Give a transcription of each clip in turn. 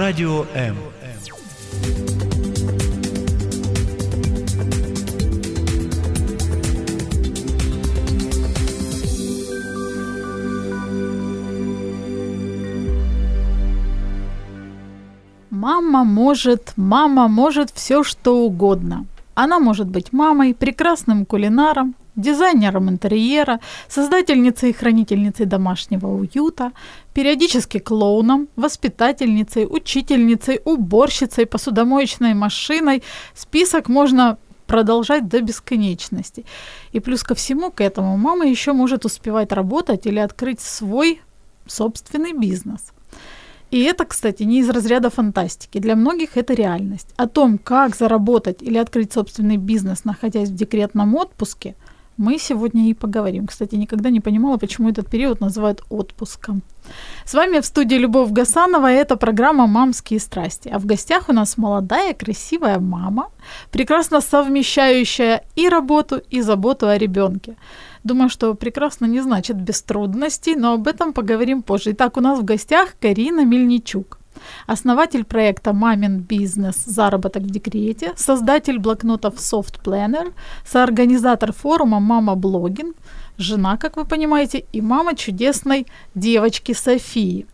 Радио М. Мама может, мама может все что угодно. Она может быть мамой, прекрасным кулинаром, дизайнером интерьера, создательницей и хранительницей домашнего уюта, периодически клоуном, воспитательницей, учительницей, уборщицей, посудомоечной машиной. Список можно продолжать до бесконечности. И плюс ко всему к этому мама еще может успевать работать или открыть свой собственный бизнес – и это, кстати, не из разряда фантастики. Для многих это реальность. О том, как заработать или открыть собственный бизнес, находясь в декретном отпуске, мы сегодня и поговорим. Кстати, никогда не понимала, почему этот период называют отпуском. С вами в студии Любовь Гасанова, и это программа «Мамские страсти». А в гостях у нас молодая, красивая мама, прекрасно совмещающая и работу, и заботу о ребенке. Думаю, что прекрасно не значит без трудностей, но об этом поговорим позже. Итак, у нас в гостях Карина Мельничук основатель проекта «Мамин бизнес. Заработок в декрете», создатель блокнотов Soft Planner, соорганизатор форума «Мама блогинг», жена, как вы понимаете, и мама чудесной девочки Софии.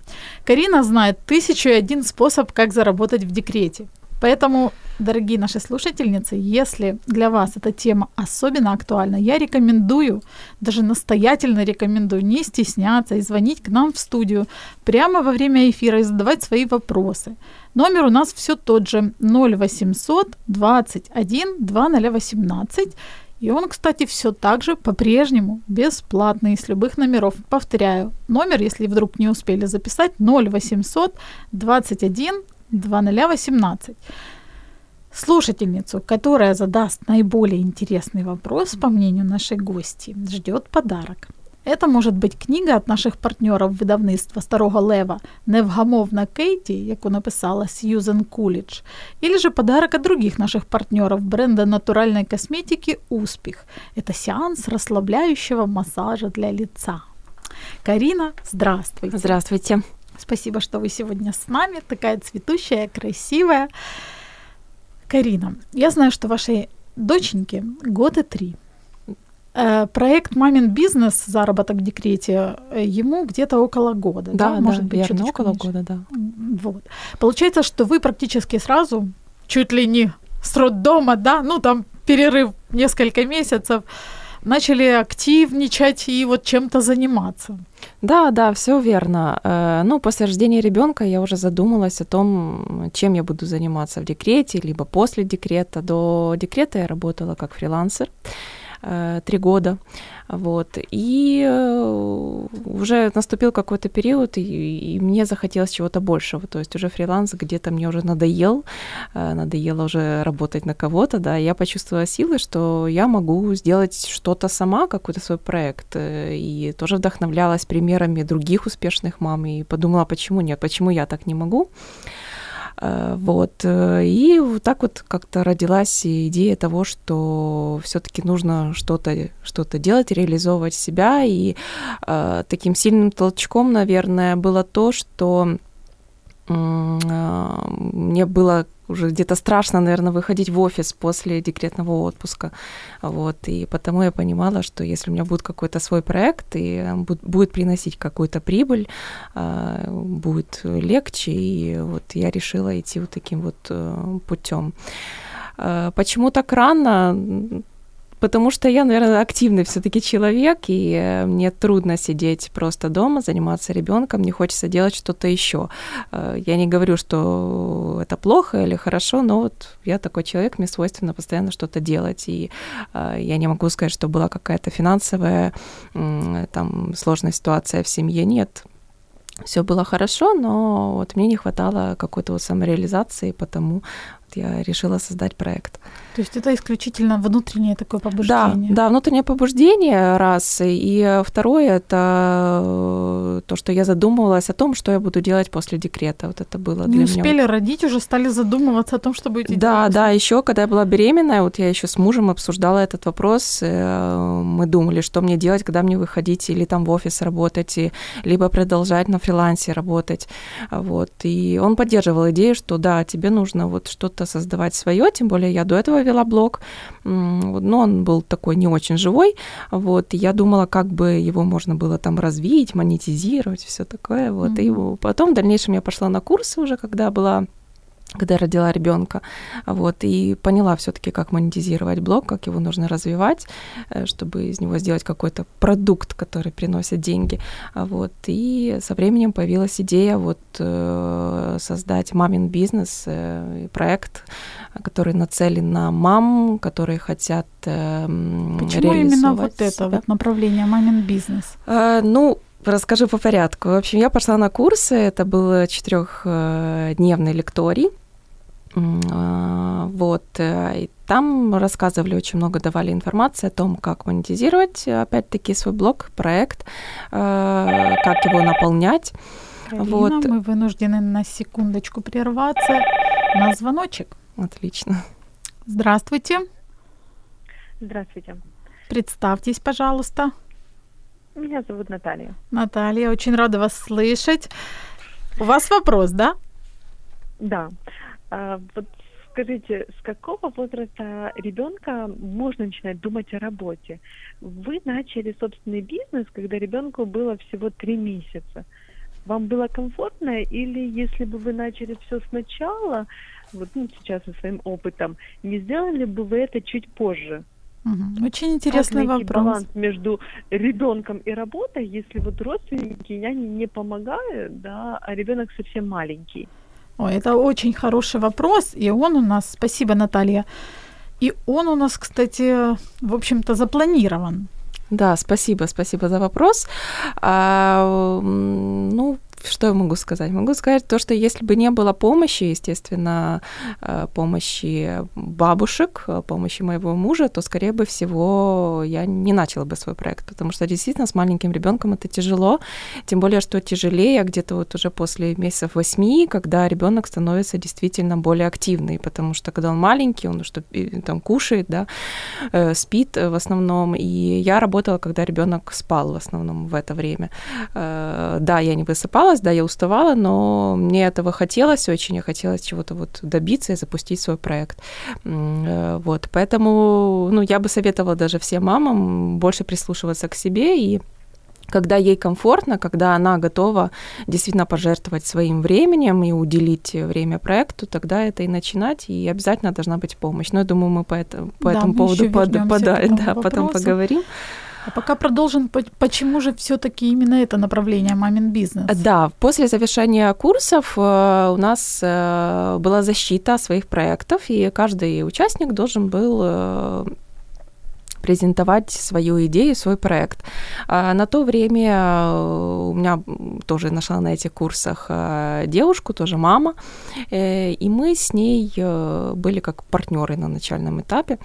Карина знает тысячу и один способ, как заработать в декрете. Поэтому, дорогие наши слушательницы, если для вас эта тема особенно актуальна, я рекомендую, даже настоятельно рекомендую не стесняться и звонить к нам в студию прямо во время эфира и задавать свои вопросы. Номер у нас все тот же 0800 21 2018. И он, кстати, все так же по-прежнему бесплатный с любых номеров. Повторяю, номер, если вдруг не успели записать, 0800 21 2018. Слушательницу, которая задаст наиболее интересный вопрос, по мнению нашей гости, ждет подарок. Это может быть книга от наших партнеров видавництва Старого Лева Невгамовна Кейті, яку написала Сьюзен Кулич, или же подарок от других наших партнеров бренда натуральной косметики «Успех». Это сеанс расслабляющего массажа для лица. Карина, здравствуйте. Здравствуйте. Спасибо, что вы сегодня с нами, такая цветущая, красивая. Карина, я знаю, что вашей доченьке года три. Э, проект «Мамин бизнес. Заработок в декрете» э, ему где-то около года, да? да Может быть, верно, около меньше. года, да. Вот. Получается, что вы практически сразу, чуть ли не с роддома, да, ну там перерыв несколько месяцев, начали активничать и вот чем-то заниматься. Да, да, все верно. Э, ну, после рождения ребенка я уже задумалась о том, чем я буду заниматься в декрете, либо после декрета. До декрета я работала как фрилансер. Три года. Вот. И э, уже наступил какой-то период, и, и мне захотелось чего-то большего. То есть уже фриланс где-то мне уже надоел, э, надоело уже работать на кого-то, да. Я почувствовала силы, что я могу сделать что-то сама, какой-то свой проект. И тоже вдохновлялась примерами других успешных мам и подумала, почему нет, почему я так не могу. Э, вот. Э, и вот так вот как-то родилась идея того, что все-таки нужно что-то что делать, реализовывать себя. И э, таким сильным толчком, наверное, было то, что э, мне было уже где-то страшно, наверное, выходить в офис после декретного отпуска. Вот, и потому я понимала, что если у меня будет какой-то свой проект и будет приносить какую-то прибыль, а, будет легче, и вот я решила идти вот таким вот э, путем. А, почему так рано? Потому что я, наверное, активный все-таки человек, и э, мне трудно сидеть просто дома, заниматься ребенком, мне хочется делать что-то еще. Э, я не говорю, что это плохо или хорошо, но вот я такой человек, мне свойственно постоянно что-то делать, и э, я не могу сказать, что была какая-то финансовая там сложная ситуация в семье, нет, все было хорошо, но вот мне не хватало какой-то вот самореализации, потому я решила создать проект. То есть это исключительно внутреннее такое побуждение? Да, да, внутреннее побуждение, раз. И второе, это э, то, что я задумывалась о том, что я буду делать после декрета. Вот это было Не для успели меня. родить, уже стали задумываться о том, что будете Да, делать? да, еще когда я была беременная, вот я еще с мужем обсуждала этот вопрос. э, Мы думали, что мне делать, когда мне выходить или там в офис работать, и- либо продолжать на фрилансе работать. Вот. И он поддерживал идею, что да, тебе нужно вот что-то создавать свое, тем более я до этого вела блог, но он был такой не очень живой, вот, и я думала, как бы его можно было там развить, монетизировать, все такое, вот, и Мгм. потом в дальнейшем я пошла на курсы уже, когда была когда я родила ребенка, вот, и поняла все-таки, как монетизировать блог, как его нужно развивать, э, чтобы из него сделать какой-то продукт, который приносит деньги, вот, и со временем появилась идея вот э, создать мамин бизнес, э, проект, который нацелен на мам, которые хотят э, Почему именно вот это себя. вот направление мамин бизнес? Э, Ну, расскажу по порядку. В общем, я пошла на курсы. Это был четырехдневный лекторий. А, Вот. э, И там рассказывали очень много, давали информации о том, как монетизировать, э, опять-таки, свой блог, проект, э, как его наполнять. Карина, Вот. мы вынуждены на секундочку прерваться на звоночек. Отлично. Здравствуйте, Здравствуйте. представьтесь, пожалуйста. Меня зовут Наталья. Наталья, очень рада вас слышать. У вас вопрос, да? Да. А, вот скажите, с какого возраста ребенка можно начинать думать о работе? Вы начали собственный бизнес, когда ребенку было всего три месяца. Вам было комфортно, или если бы вы начали все сначала, вот ну, сейчас со своим опытом, не сделали бы вы это чуть позже? Очень Как интересный найти вопрос. баланс между ребенком и работой, если вот родственники няни не помогают, да, а ребенок совсем маленький? Ой, это очень хороший вопрос, и он у нас, спасибо, Наталья, и он у нас, кстати, в общем-то, запланирован. Да, спасибо, спасибо за вопрос. А, ну, что я могу сказать? Могу сказать то, что если бы не было помощи, естественно, э, помощи бабушек, э, помощи моего мужа, то, скорее бы всего, я не начала бы свой проект, потому что действительно с маленьким ребенком это тяжело, тем более, что тяжелее где-то вот уже после месяцев восьми, когда ребенок становится действительно более активный, потому что когда он маленький, он что и там кушает, да, э, спит э, в основном, и я работала, когда ребенок спал в основном в это время. Э, Да, я не высыпалась, да, я уставала, но мне этого хотелось очень, я хотела чего-то вот добиться и запустить свой проект. Э, Вот, поэтому, ну, я бы советовала даже всем мамам больше прислушиваться к себе и когда ей комфортно, когда она готова действительно пожертвовать своим временем и уделить время проекту, тогда это и начинать, и обязательно должна быть помощь. Но я думаю, мы по, это, по Да, этому поводу под- вернёмся пода- к этому да, потом поговорим. А пока продолжим, по- почему же все-таки именно это направление мамин бизнес? Да, после завершения курсов э, у нас э, была защита своих проектов, и каждый участник должен был э, презентовать свою идею, свой проект. А На то время у меня тоже нашла на этих курсах девушку, тоже мама, и мы с ней были как партнеры на начальном этапе.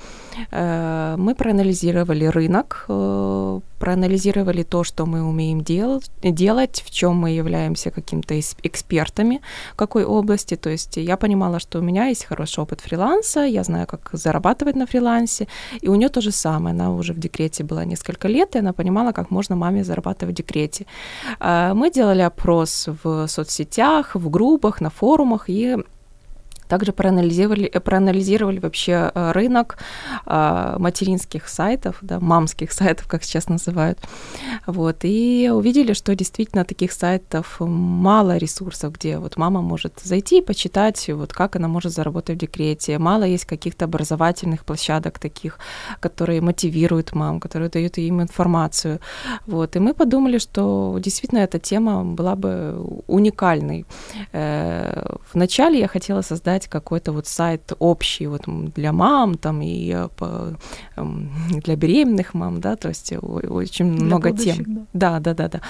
Э, Мы проанализировали рынок, э, проанализировали то, что мы умеем делать, делать в чем мы являемся каким-то экспертами, в какой области. То есть я понимала, что у меня есть хороший опыт фриланса, я знаю, как зарабатывать на фрилансе, и у нее то же самое. Она уже в декрете была несколько лет, и она понимала, как можно маме зарабатывать в декрете. А, Мы делали опрос в соцсетях, в группах, на форумах, и также проанализировали, э, проанализировали вообще э, рынок а, материнских сайтов, да, мамских сайтов, как сейчас называют. Вот, и увидели, что действительно таких сайтов мало ресурсов, где вот мама может зайти и почитать, вот как она может заработать в декрете. Мало есть каких-то образовательных площадок таких, которые мотивируют мам, которые дают им информацию. Вот, и мы подумали, что действительно эта тема была бы уникальной. Э, Вначале я хотела создать создать какой-то вот сайт общий вот для мам там и для беременных мам, да, то есть очень для много тем. Да, да, да, да. да.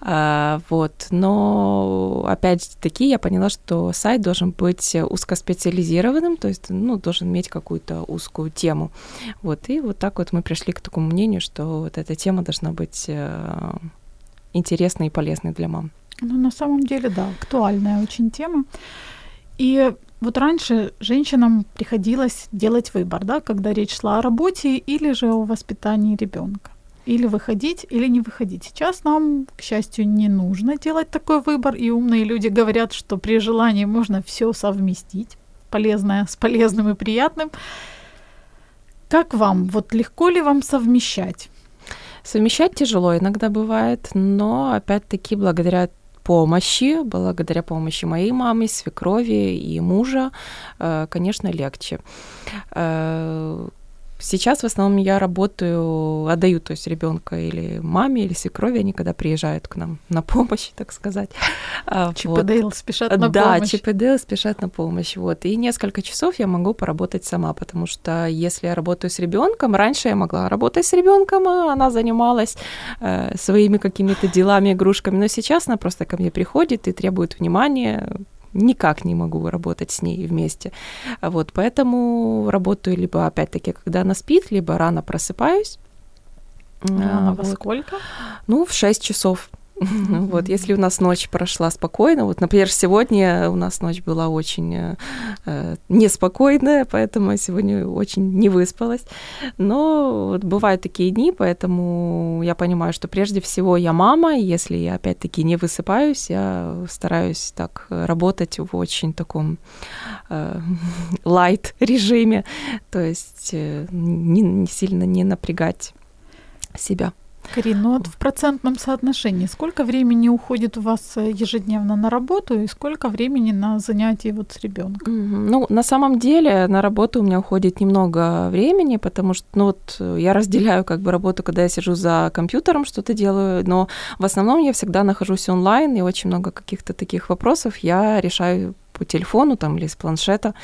А, вот, но опять-таки я поняла, что сайт должен быть узкоспециализированным, то есть, ну, должен иметь какую-то узкую тему. Вот, и вот так вот мы пришли к такому мнению, что вот эта тема должна быть э, интересной и полезной для мам. Ну, на самом деле, да, актуальная очень тема. И вот раньше женщинам приходилось делать выбор, да, когда речь шла о работе или же о воспитании ребенка. Или выходить, или не выходить. Сейчас нам, к счастью, не нужно делать такой выбор, и умные люди говорят, что при желании можно все совместить, полезное с полезным и приятным. Как вам? Вот легко ли вам совмещать? Совмещать тяжело иногда бывает, но опять-таки благодаря помощи, благодаря помощи моей мамы, свекрови и мужа, э, конечно, легче. Сейчас в основном я работаю, отдаю, то есть ребенка или маме, или свекрови, они когда приезжают к нам на помощь, так сказать. А, Чип вот. Дейл спешат на да, помощь. Да, Чип и Дейл спешат на помощь. Вот. И несколько часов я могу поработать сама, потому что если я работаю с ребенком, раньше я могла работать с ребенком, а она занималась э, своими какими-то делами, игрушками, но сейчас она просто ко мне приходит и требует внимания, никак не могу работать с ней вместе. Вот, поэтому работаю либо, опять-таки, когда она спит, либо рано просыпаюсь. А, вот. во сколько? Ну, в 6 часов вот, если у нас ночь прошла спокойно, вот, например, сегодня у нас ночь была очень э, э, неспокойная, поэтому я сегодня очень не выспалась. Но вот бывают такие дни, поэтому я понимаю, что прежде всего я мама, и если я опять-таки не высыпаюсь, я стараюсь так работать в очень таком лайт э, режиме, то есть э, не, не сильно не напрягать себя. Карин, ну вот в процентном соотношении сколько времени уходит у вас э, ежедневно на работу и сколько времени на занятия вот с ребенком? Ну, на самом деле на работу у меня уходит немного времени, потому что, ну вот, э, я разделяю как бы работу, когда я сижу за компьютером, что-то делаю, но в основном я всегда нахожусь онлайн, и очень много каких-то таких вопросов я решаю по телефону там или с планшета.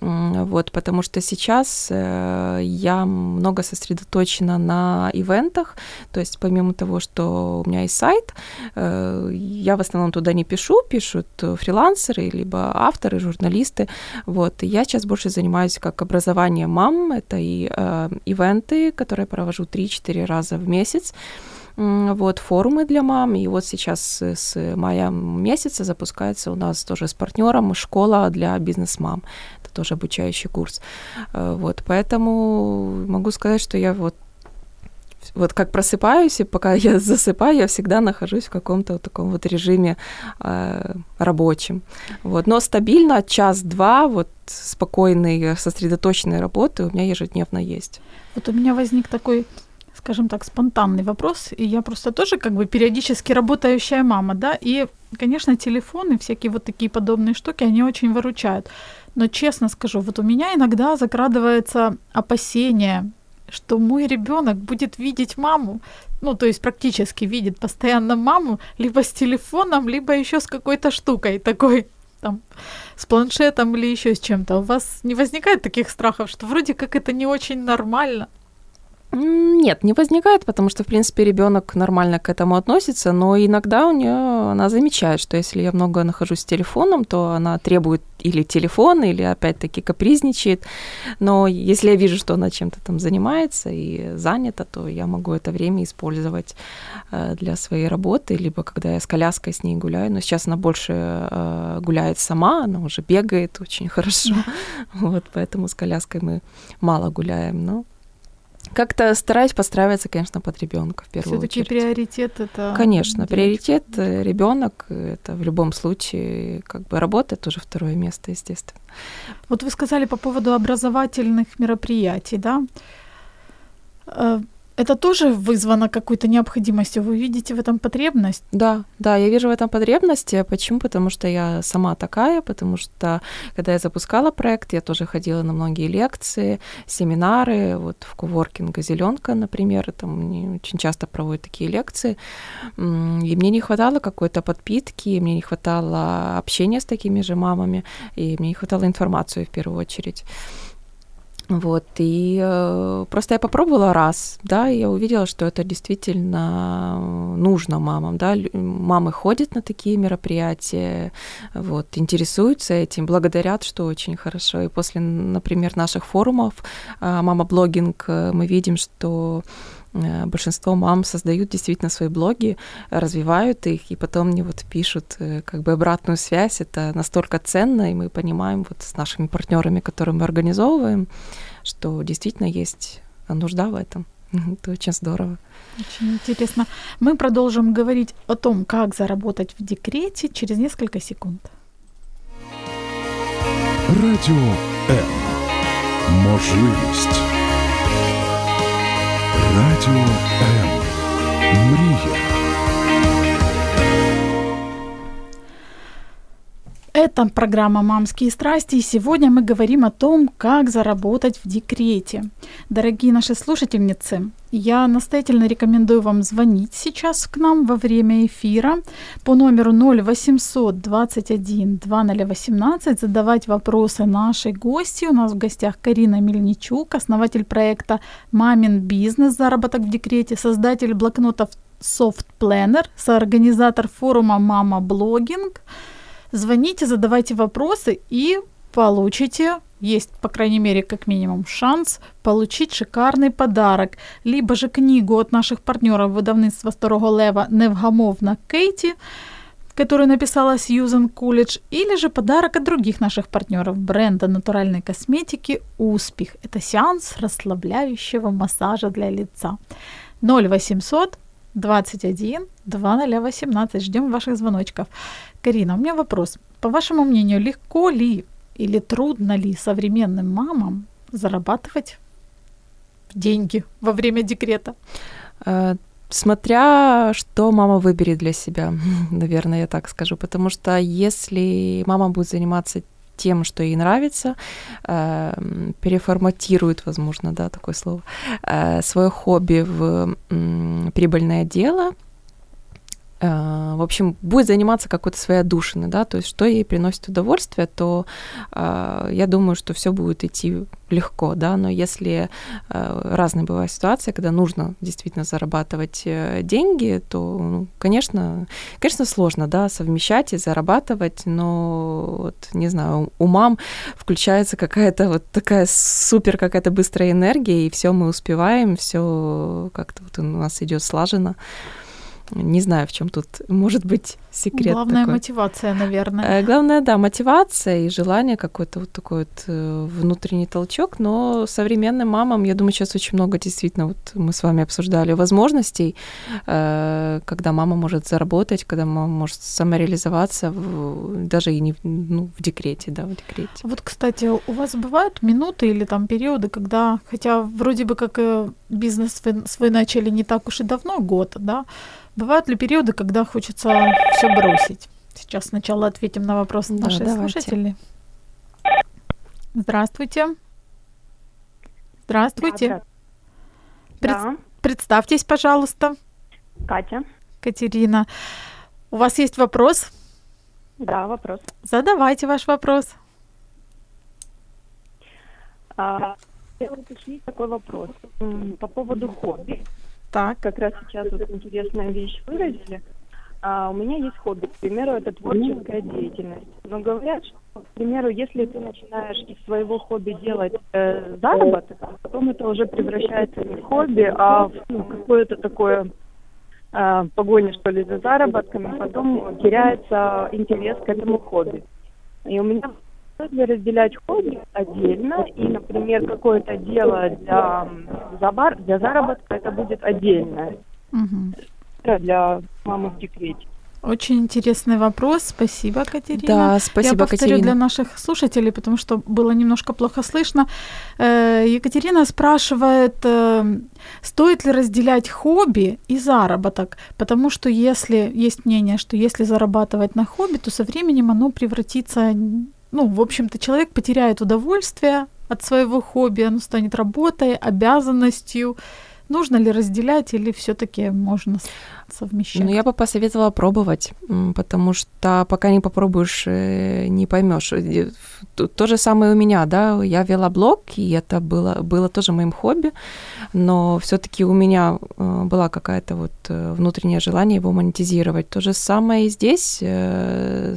Вот, потому что сейчас э, я много сосредоточена на ивентах, то есть помимо того, что у меня есть сайт, э, я в основном туда не пишу, пишут фрилансеры, либо авторы, журналисты, вот, и я сейчас больше занимаюсь как образованием мам, это и э, ивенты, которые провожу 3-4 раза в месяц, вот, форумы для мам, и вот сейчас с мая месяца запускается у нас тоже с партнером школа для бизнес-мам тоже обучающий курс. Э, вот, поэтому могу сказать, что я вот вот как просыпаюсь, и пока я засыпаю, я всегда нахожусь в каком-то вот таком вот режиме э, рабочем. Вот. Но стабильно час-два вот спокойной, сосредоточенной работы у меня ежедневно есть. Вот у меня возник такой скажем так, спонтанный вопрос, и я просто тоже как бы периодически работающая мама, да, и, конечно, телефоны, всякие вот такие подобные штуки, они очень выручают. Но честно скажу, вот у меня иногда закрадывается опасение, что мой ребенок будет видеть маму, ну, то есть практически видит постоянно маму, либо с телефоном, либо еще с какой-то штукой такой, там, с планшетом или еще с чем-то. У вас не возникает таких страхов, что вроде как это не очень нормально? Нет, не возникает, потому что, в принципе, ребенок нормально к этому относится, но иногда у нее она замечает, что если я много нахожусь с телефоном, то она требует или телефон, или опять-таки капризничает. Но если я вижу, что она чем-то там занимается и занята, то я могу это время использовать э, для своей работы, либо когда я с коляской с ней гуляю. Но сейчас она больше э, гуляет сама, она уже бегает очень хорошо. Вот, поэтому с коляской мы мало гуляем, но как-то стараюсь подстраиваться, конечно, под ребенка в первую Все-таки очередь. приоритет это. Конечно, девочка. приоритет э, ребенок это в любом случае как бы работа тоже второе место, естественно. Вот вы сказали по поводу образовательных мероприятий, да? Это тоже вызвано какой-то необходимостью? Вы видите в этом потребность? Да, да, я вижу в этом потребность. Почему? Потому что я сама такая, потому что когда я запускала проект, я тоже ходила на многие лекции, семинары, вот в коворкинга «Зеленка», например, там очень часто проводят такие лекции, и мне не хватало какой-то подпитки, мне не хватало общения с такими же мамами, и мне не хватало информации в первую очередь. Вот, и э, просто я попробовала раз, да, и я увидела, что это действительно нужно мамам, да, мамы ходят на такие мероприятия, вот, интересуются этим, благодарят, что очень хорошо, и после, например, наших форумов э, «Мама-блогинг» э, мы видим, что Э, большинство мам создают действительно свои блоги, развивают их, и потом мне вот пишут э, как бы обратную связь. Это настолько ценно, и мы понимаем вот с нашими партнерами, которые мы организовываем, что действительно есть нужда в этом. Это очень здорово. Очень интересно. Мы продолжим говорить о том, как заработать в декрете через несколько секунд. Радіо М. Можливість. Радіо М. Мрія. Это программа «Мамские страсти», и сегодня мы говорим о том, как заработать в декрете. Дорогие наши слушательницы, я настоятельно рекомендую вам звонить сейчас к нам во время эфира по номеру 0800 21 2018, задавать вопросы нашей гости. У нас в гостях Карина Мельничук, основатель проекта «Мамин бизнес. Заработок в декрете», создатель блокнотов Soft Planner, соорганизатор форума «Мама Блогинг», Звоните, задавайте вопросы и получите, есть, по крайней мере, как минимум шанс получить шикарный подарок. Либо же книгу от наших партнеров выдавництва Старого Лева «Невгамовна Кейти», которую написала Сьюзен Кулидж, или же подарок от других наших партнеров бренда натуральной косметики «Успех». Это сеанс расслабляющего массажа для лица. 0800 21 2018. Ждем ваших звоночков. Карина, у меня вопрос. По вашему мнению, легко ли или трудно ли современным мамам зарабатывать деньги во время декрета? Э, смотря что мама выберет для себя, наверное, я так скажу. Потому что если мама будет заниматься тем, что ей нравится, э, переформатирует, возможно, да, такое слово, э, свое хобби в э, прибыльное дело, в общем, будет заниматься какой-то своей отдушиной, да, то есть что ей приносит удовольствие, то я думаю, что все будет идти легко, да, но если разные бывают ситуации, когда нужно действительно зарабатывать э, деньги, то, ну, конечно, конечно, сложно, да, совмещать и зарабатывать, но вот, не знаю, у мам включается какая-то вот такая супер какая-то быстрая энергия, и все мы успеваем, все как-то вот у нас идет слаженно. Не знаю, в чем тут может быть секрет. Главная такой. мотивация, наверное. Э, главное, да, мотивация и желание какой-то вот такой вот э, внутренний толчок. Но современным мамам, я думаю, сейчас очень много действительно, вот мы с вами обсуждали возможностей, э, когда мама может заработать, когда мама может самореализоваться, даже и не ну, в декрете, да, в декрете. Вот, кстати, у вас бывают минуты или там периоды, когда, хотя вроде бы как бизнес свой начали не так уж и давно, год, да, Бывают ли периоды, когда хочется все бросить? Сейчас сначала ответим на вопрос да, нашей давайте. слушателей. Здравствуйте. Здравствуйте. Да, Пред... да. Представьтесь, пожалуйста. Катя. Катерина. У вас есть вопрос? Да, вопрос. Задавайте ваш вопрос. А, я уточнить такой вопрос по поводу хобби. Так. Как раз сейчас вот интересная вещь выразили. А, у меня есть хобби, к примеру, это творческая деятельность. Но говорят, что, к примеру, если ты начинаешь из своего хобби делать э, заработок, потом это уже превращается не в хобби, а в ну, какое-то такое э, погоня, что ли, за заработками, потом теряется интерес к этому хобби. И у меня если разделять хобби отдельно, и, например, какое-то дело для, для заработка, это будет отдельно. Угу. Для мамы в декрете. Очень интересный вопрос. Спасибо, Катерина. Да, спасибо, Я повторю Катерина. для наших слушателей, потому что было немножко плохо слышно. Э, Екатерина спрашивает, э, стоит ли разделять хобби и заработок, потому что если есть мнение, что если зарабатывать на хобби, то со временем оно превратится, ну, в общем-то, человек потеряет удовольствие от своего хобби, оно станет работой, обязанностью. Нужно ли разделять или все-таки можно совмещать? Ну, я бы посоветовала пробовать, потому что пока не попробуешь, э, не поймешь. Э, То же самое у меня, да, я вела блог, и это было, было тоже моим хобби, но все таки у меня э, была какая-то вот внутреннее желание его монетизировать. То же самое и здесь.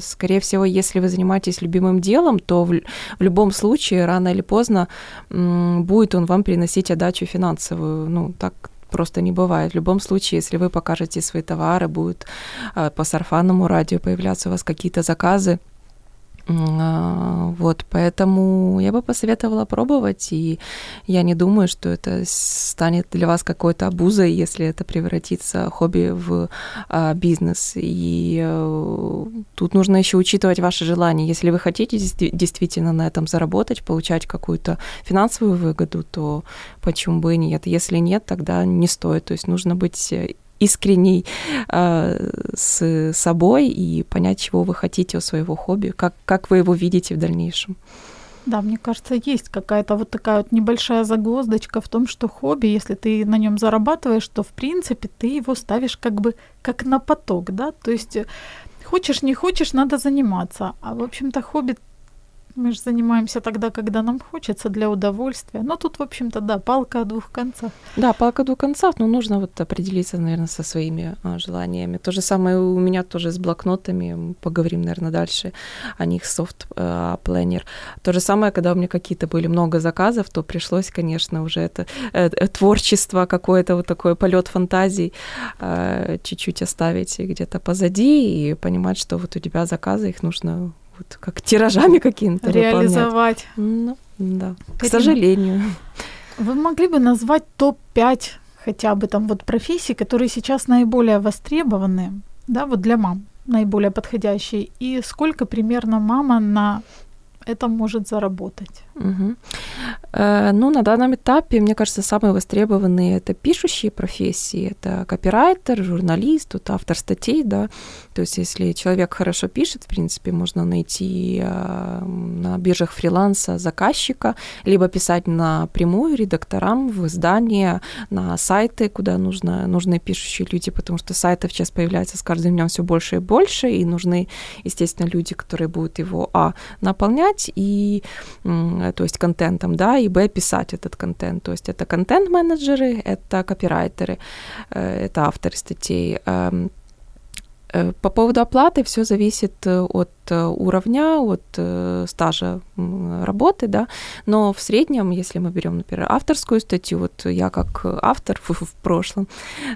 Скорее всего, если вы занимаетесь любимым делом, то в, в любом случае, рано или поздно, будет он вам приносить отдачу финансовую. Ну, так просто не бывает. В любом случае, если вы покажете свои товары, будут э, по сарафанному радио появляться у вас какие-то заказы. А, Вот, поэтому я бы посоветовала пробовать, и я не думаю, что это станет для вас какой-то обузой, если это превратится хобби в а, бизнес. И э, тут нужно еще учитывать ваши желания. Если вы хотите действи- действительно на этом заработать, получать какую-то финансовую выгоду, то почему бы и нет? Если нет, тогда не стоит. То есть нужно быть э, искренней э, с собой и понять, чего вы хотите у своего хобби, как, как вы его видите в дальнейшем. Да, мне кажется, есть какая-то вот такая вот небольшая загвоздочка в том, что хобби, если ты на нем зарабатываешь, то в принципе ты его ставишь как бы как на поток, да, то есть э, хочешь, не хочешь, надо заниматься, а в общем-то хобби мы же занимаемся тогда, когда нам хочется, для удовольствия. Но тут, в общем-то, да, палка о двух концах. Да, палка о двух концах, но нужно вот определиться, наверное, со своими а, желаниями. То же самое у меня тоже с блокнотами, М, поговорим, наверное, дальше о них, софт а, планер. То же самое, когда у меня какие-то были много заказов, то пришлось, конечно, уже это э, э, творчество какое-то, вот такой полет фантазий э, чуть-чуть оставить где-то позади и понимать, что вот у тебя заказы, их нужно вот как тиражами какими-то. Реализовать. Ну, да, к Катерина, сожалению. Вы могли бы назвать топ-5 хотя бы там вот профессий, которые сейчас наиболее востребованы, да, вот для мам наиболее подходящие, и сколько примерно мама на этом может заработать? Мгм. Э, Ну, на данном этапе, мне кажется, самые востребованные это пишущие профессии, это копирайтер, журналист, вот автор статей, да. То есть, если человек хорошо пишет, в принципе, можно найти э, на биржах фриланса заказчика, либо писать напрямую редакторам в издания, на сайты, куда нужно, нужны пишущие люди, потому что сайтов сейчас появляется с каждым днем все больше и больше, и нужны, естественно, люди, которые будут его, а, наполнять, и м, то есть контентом, да, и б, писать этот контент. То есть это контент-менеджеры, это копирайтеры, э, это авторы статей. Эм, э, По поводу оплаты все зависит э, от э, уровня, от э, стажа работы, да, но в среднем, если мы берем, например, авторскую статью, вот я как автор в, в прошлом,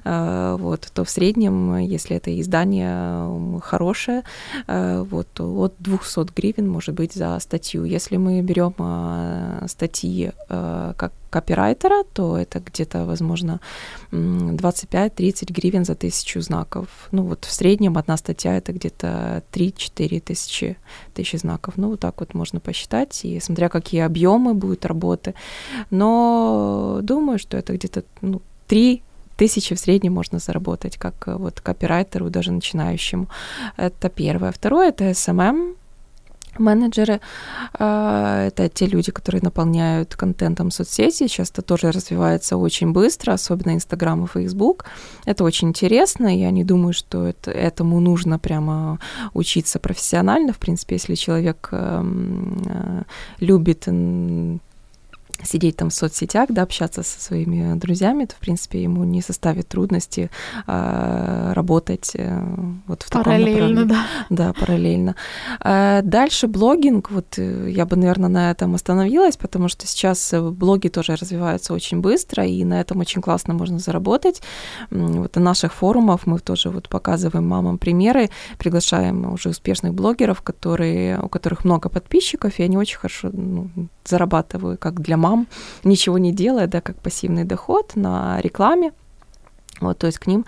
э, вот, то в среднем, если это издание хорошее, э, вот, от 200 гривен может быть за статью. Если мы берем э, статьи э, как копирайтера, то это где-то, возможно, м, 25-30 гривен за тысячу знаков. Ну вот в среднем одна статья это где-то 3-4 тысячи, тысячи знаков. Ну вот так вот можно посчитать, и смотря какие объемы будут работы. Но думаю, что это где-то ну, 3 тысячи в среднем можно заработать, как э, вот копирайтеру, даже начинающему. Это первое. Второе — это SMM, менеджеры а, это те люди, которые наполняют контентом соцсети. Сейчас это тоже развивается очень быстро, особенно Инстаграм и Фейсбук. Это очень интересно. Я не думаю, что это, этому нужно прямо учиться профессионально. В принципе, если человек эм, э, любит сидеть там в соцсетях, да, общаться со своими друзьями, то, в принципе, ему не составит трудности э, работать э, вот в таком Параллельно, да. Да, параллельно. Э, Дальше блогинг, вот э, я бы, наверное, на этом остановилась, потому что сейчас э, блоги тоже развиваются очень быстро, и на этом очень классно можно заработать. Вот на наших форумах мы тоже вот показываем мамам примеры, приглашаем уже успешных блогеров, которые, у которых много подписчиков, и они очень хорошо ну, зарабатывают, как для мам, ничего не делая, да, как пассивный доход на рекламе. Вот, то есть к ним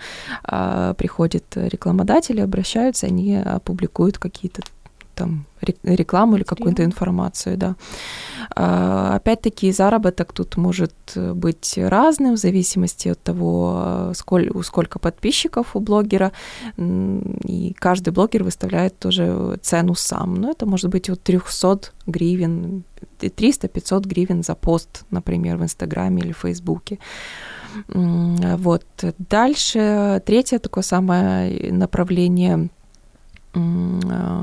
э, приходят рекламодатели, обращаются, они публикуют какие-то там рекламу или какую-то информацию, да. А, опять-таки заработок тут может быть разным в зависимости от того, сколь, сколько подписчиков у блогера, и каждый блогер выставляет тоже цену сам. Но это может быть от 300 гривен, 300-500 гривен за пост, например, в Инстаграме или Фейсбуке. Вот. Дальше третье такое самое направление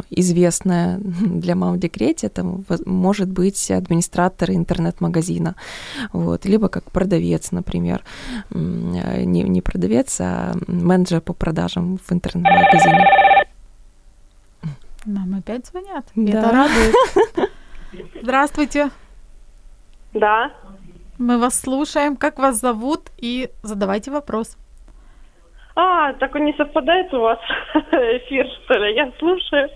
известная для мам в декрете, это может быть администратор интернет-магазина, вот, либо как продавец, например, не, не продавец, а менеджер по продажам в интернет-магазине. Нам опять звонят. Да. Это радует. Здравствуйте. Да. Мы вас слушаем. Как вас зовут? И задавайте вопрос. А, так он не совпадает у вас эфир, что ли? Я слушаю.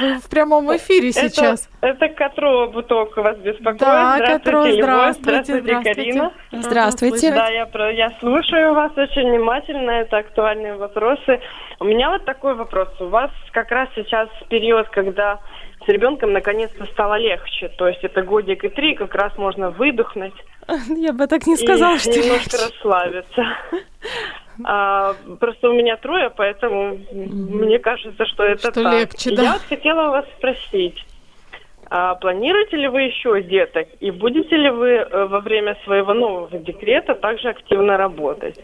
Вы в прямом эфире сейчас. Это, это Катрова Буток вас беспокоит. Да, Катрова, здравствуйте, здравствуйте, здравствуйте, Карина. Здравствуйте. Да, я, я слушаю вас очень внимательно, это актуальные вопросы. У меня вот такой вопрос. У вас как раз сейчас период, когда с ребенком наконец-то стало легче. То есть это годик и три, как раз можно выдохнуть. Я бы так не сказала, и что немножко легче. расслабиться. А, просто у меня трое, поэтому mm мне кажется, что это что так. легче, да? Я вот хотела вас спросить. А планируете ли вы еще деток? И будете ли вы э, во время своего нового декрета также активно работать?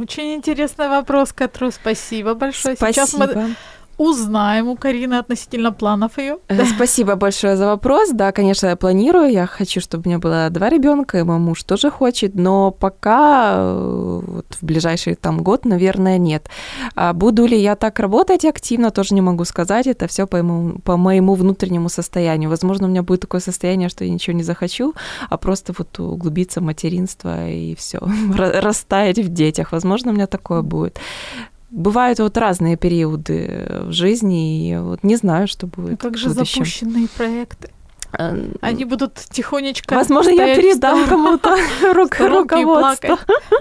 Очень интересный вопрос, Катру. Спасибо большое. Спасибо. Сейчас мы узнаем у Карины относительно планов ее. Да, спасибо большое за вопрос. Да, конечно, я планирую. Я хочу, чтобы у меня было два ребенка, и мой муж тоже хочет, но пока э, вот, в ближайший там год, наверное, нет. А буду ли я так работать активно, тоже не могу сказать. Это все по моему, по моему внутреннему состоянию. Возможно, у меня будет такое состояние, что я ничего не захочу, а просто вот углубиться в материнство и все, растаять в детях. Возможно, у меня такое будет бывают вот разные периоды в жизни, и вот не знаю, что будет. Ну, как же запущенные проекты? Они будут тихонечко. Возможно, я передам кому-то руководство.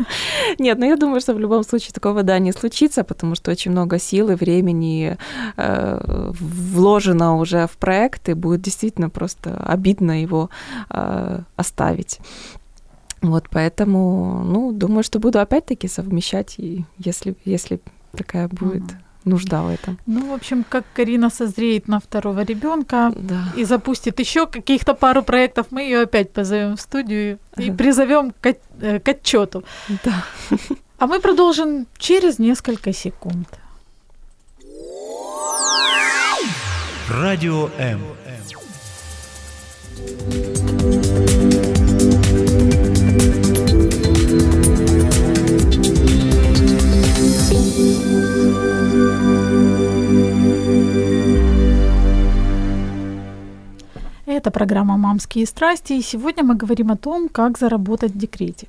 Нет, ну я думаю, что в любом случае такого да не случится, потому что очень много сил и времени э, вложено уже в проект, и будет действительно просто обидно его э, оставить. Вот поэтому, ну, думаю, что буду опять-таки совмещать, и если, если такая будет ага. нужда в этом. Ну, в общем, как Карина созреет на второго ребенка да. и запустит еще каких-то пару проектов, мы ее опять позовем в студию и призовем к, э, к отчету. Да. А мы продолжим через несколько секунд. Радио М. Это программа «Мамские страсти», и сегодня мы говорим о том, как заработать в декрете.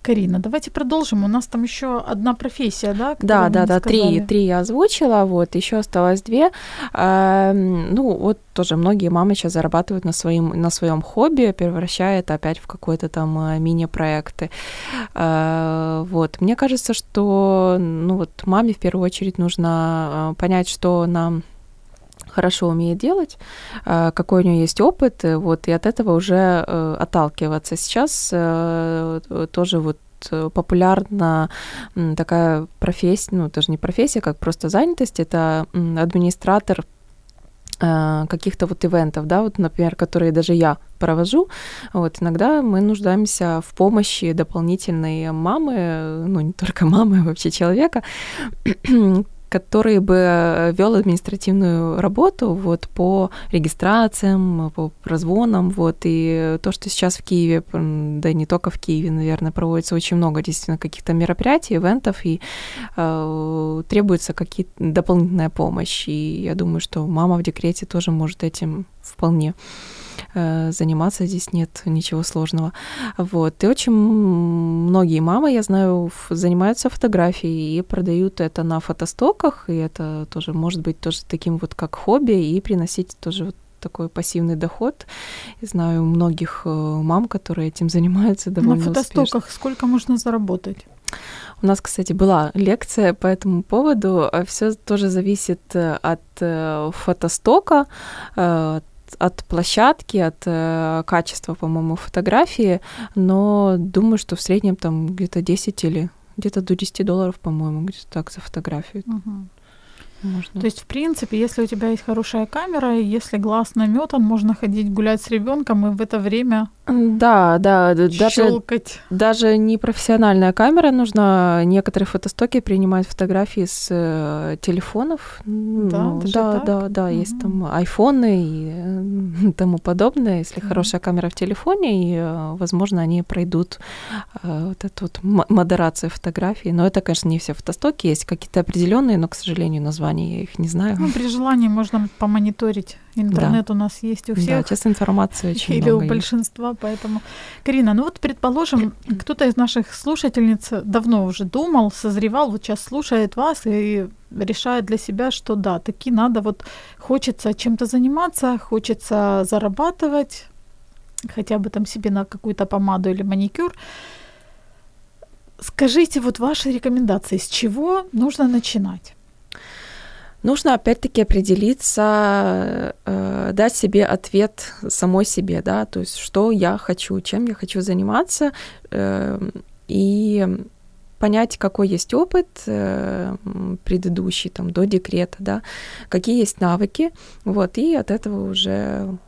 Карина, давайте продолжим. У нас там еще одна профессия, да? Да, да, да, три, три я озвучила, вот, еще осталось две. А, ну, вот тоже многие мамы сейчас зарабатывают на, своим, на своем хобби, превращая это опять в какой-то там э, мини-проекты. А, вот, мне кажется, что, ну, вот маме в первую очередь нужно э, понять, что нам хорошо умеет делать, э, какой у нее есть опыт, э, вот, и от этого уже э, отталкиваться. Сейчас тоже вот популярна такая профессия, ну, даже не профессия, как просто занятость, это администратор каких-то вот ивентов, да, вот, например, которые даже я провожу, вот, иногда мы нуждаемся в помощи дополнительной мамы, ну, не только мамы, а вообще человека, который бы э, вел административную работу вот, по регистрациям, по прозвонам. Вот, и то, что сейчас в Киеве, да и не только в Киеве, наверное, проводится очень много действительно каких-то мероприятий, ивентов, и э, требуется какие-то дополнительная помощь. И я думаю, что мама в декрете тоже может этим вполне заниматься, здесь нет ничего сложного. Вот. И очень многие мамы, я знаю, занимаются фотографией и продают это на фотостоках, и это тоже может быть тоже таким вот как хобби и приносить тоже вот такой пассивный доход. Я знаю многих э, мам, которые этим занимаются довольно На фотостоках успешно. сколько можно заработать? У нас, кстати, была лекция по этому поводу. Все тоже зависит э, от э, фотостока, э, от площадки, от качества, по-моему, фотографии, но думаю, что в среднем там где-то 10 или где-то до 10 долларов, по-моему, где-то так за фотографию. Угу. Можно. То есть, в принципе, если у тебя есть хорошая камера, и если глаз наметан, можно ходить гулять с ребенком и в это время да, да, даже, щелкать. даже не профессиональная камера нужна. Некоторые фотостоки принимают фотографии с э, телефонов. Да, ну, да, так? да, да, угу. есть там айфоны и э, тому подобное. Если угу. хорошая камера в телефоне, и, э, возможно, они пройдут э, вот эту вот модерацию фотографий. Но это, конечно, не все фотостоки, есть какие-то определенные, но, к сожалению, названия я их не знаю. Ну, при желании можно помониторить Интернет да. у нас есть у всех. Да, сейчас информации очень Или много у большинства, есть. поэтому... Карина, ну вот предположим, кто-то из наших слушательниц давно уже думал, созревал, вот сейчас слушает вас и решает для себя, что да, таки надо, вот хочется чем-то заниматься, хочется зарабатывать, хотя бы там себе на какую-то помаду или маникюр. Скажите вот ваши рекомендации, с чего нужно начинать? Нужно опять-таки определиться, э, дать себе ответ самой себе, да, то есть что я хочу, чем я хочу заниматься, э, и понять, какой есть опыт э, предыдущий, там, до декрета, да, какие есть навыки, вот, и от этого уже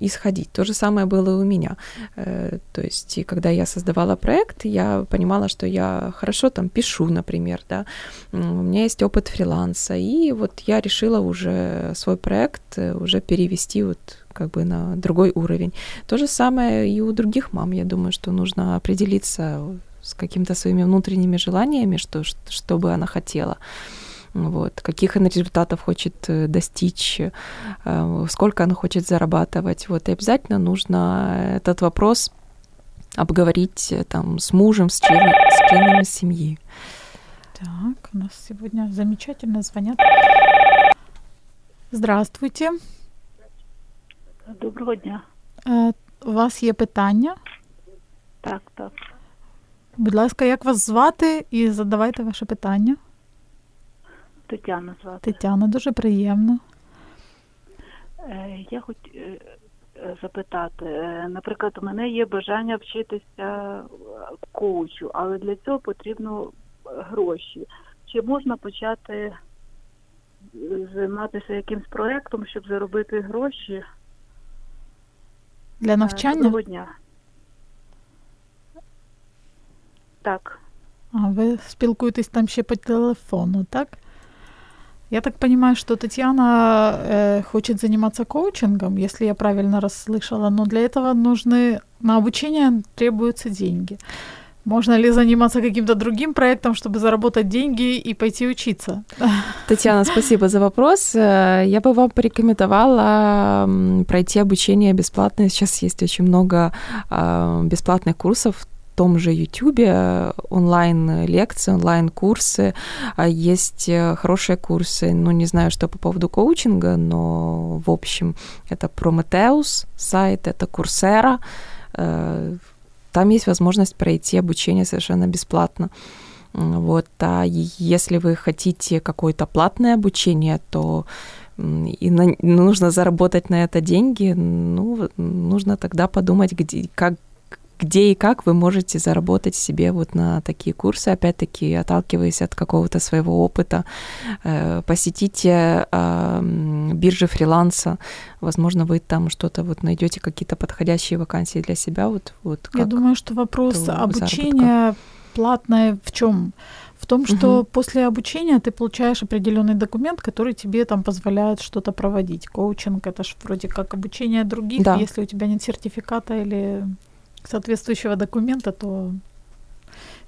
исходить. То же самое было у меня. Э, то есть, и когда я создавала проект, я понимала, что я хорошо там пишу, например, да, у меня есть опыт фриланса, и вот я решила уже свой проект э, уже перевести вот как бы на другой уровень. То же самое и у других мам, я думаю, что нужно определиться с какими-то своими внутренними желаниями, что, что бы она хотела вот, каких она результатов хочет э, достичь, э, сколько она хочет зарабатывать. Вот, и обязательно нужно этот вопрос обговорить э, там, с мужем, с, член, с членами семьи. Так, у нас сегодня замечательно звонят. Здравствуйте. Доброго дня. У вас є питання? Так, так. Будь ласка, як вас звати і задавайте ваше питання. Тетяна звати. Тетяна, дуже приємно. Е, я хоч е, запитати, е, наприклад, у мене є бажання вчитися коучу, але для цього потрібно гроші. Чи можна почати займатися якимсь проєктом, щоб заробити гроші? Для навчання? Доброго дня. Так. А ви спілкуєтесь там ще по телефону, так? Я так понимаю, что Татьяна э, хочет заниматься коучингом, если я правильно расслышала, но для этого нужны на обучение требуются деньги. Можно ли заниматься каким-то другим проектом, чтобы заработать деньги и пойти учиться? Татьяна, спасибо за вопрос. Э, я бы вам порекомендовала пройти обучение бесплатное. Сейчас есть очень много а, бесплатных курсов, том же YouTube онлайн-лекции, онлайн-курсы, а есть э, хорошие курсы, ну, не знаю, что по поводу коучинга, но, в общем, это Prometheus сайт, это Coursera, э, там есть возможность пройти обучение совершенно бесплатно. Вот, а если вы хотите какое-то платное обучение, то и на, нужно заработать на это деньги, ну, нужно тогда подумать, где, как, где и как вы можете заработать себе вот на такие курсы, опять-таки отталкиваясь от какого-то своего опыта. Э, посетите биржи фриланса, возможно, вы там что-то вот найдете, какие-то подходящие вакансии для себя. Вот, вот Я думаю, что вопрос обучения платное в чем? В том, что угу. после обучения ты получаешь определенный документ, который тебе там позволяет что-то проводить. Коучинг это же вроде как обучение других, да. если у тебя нет сертификата или соответствующего документа, то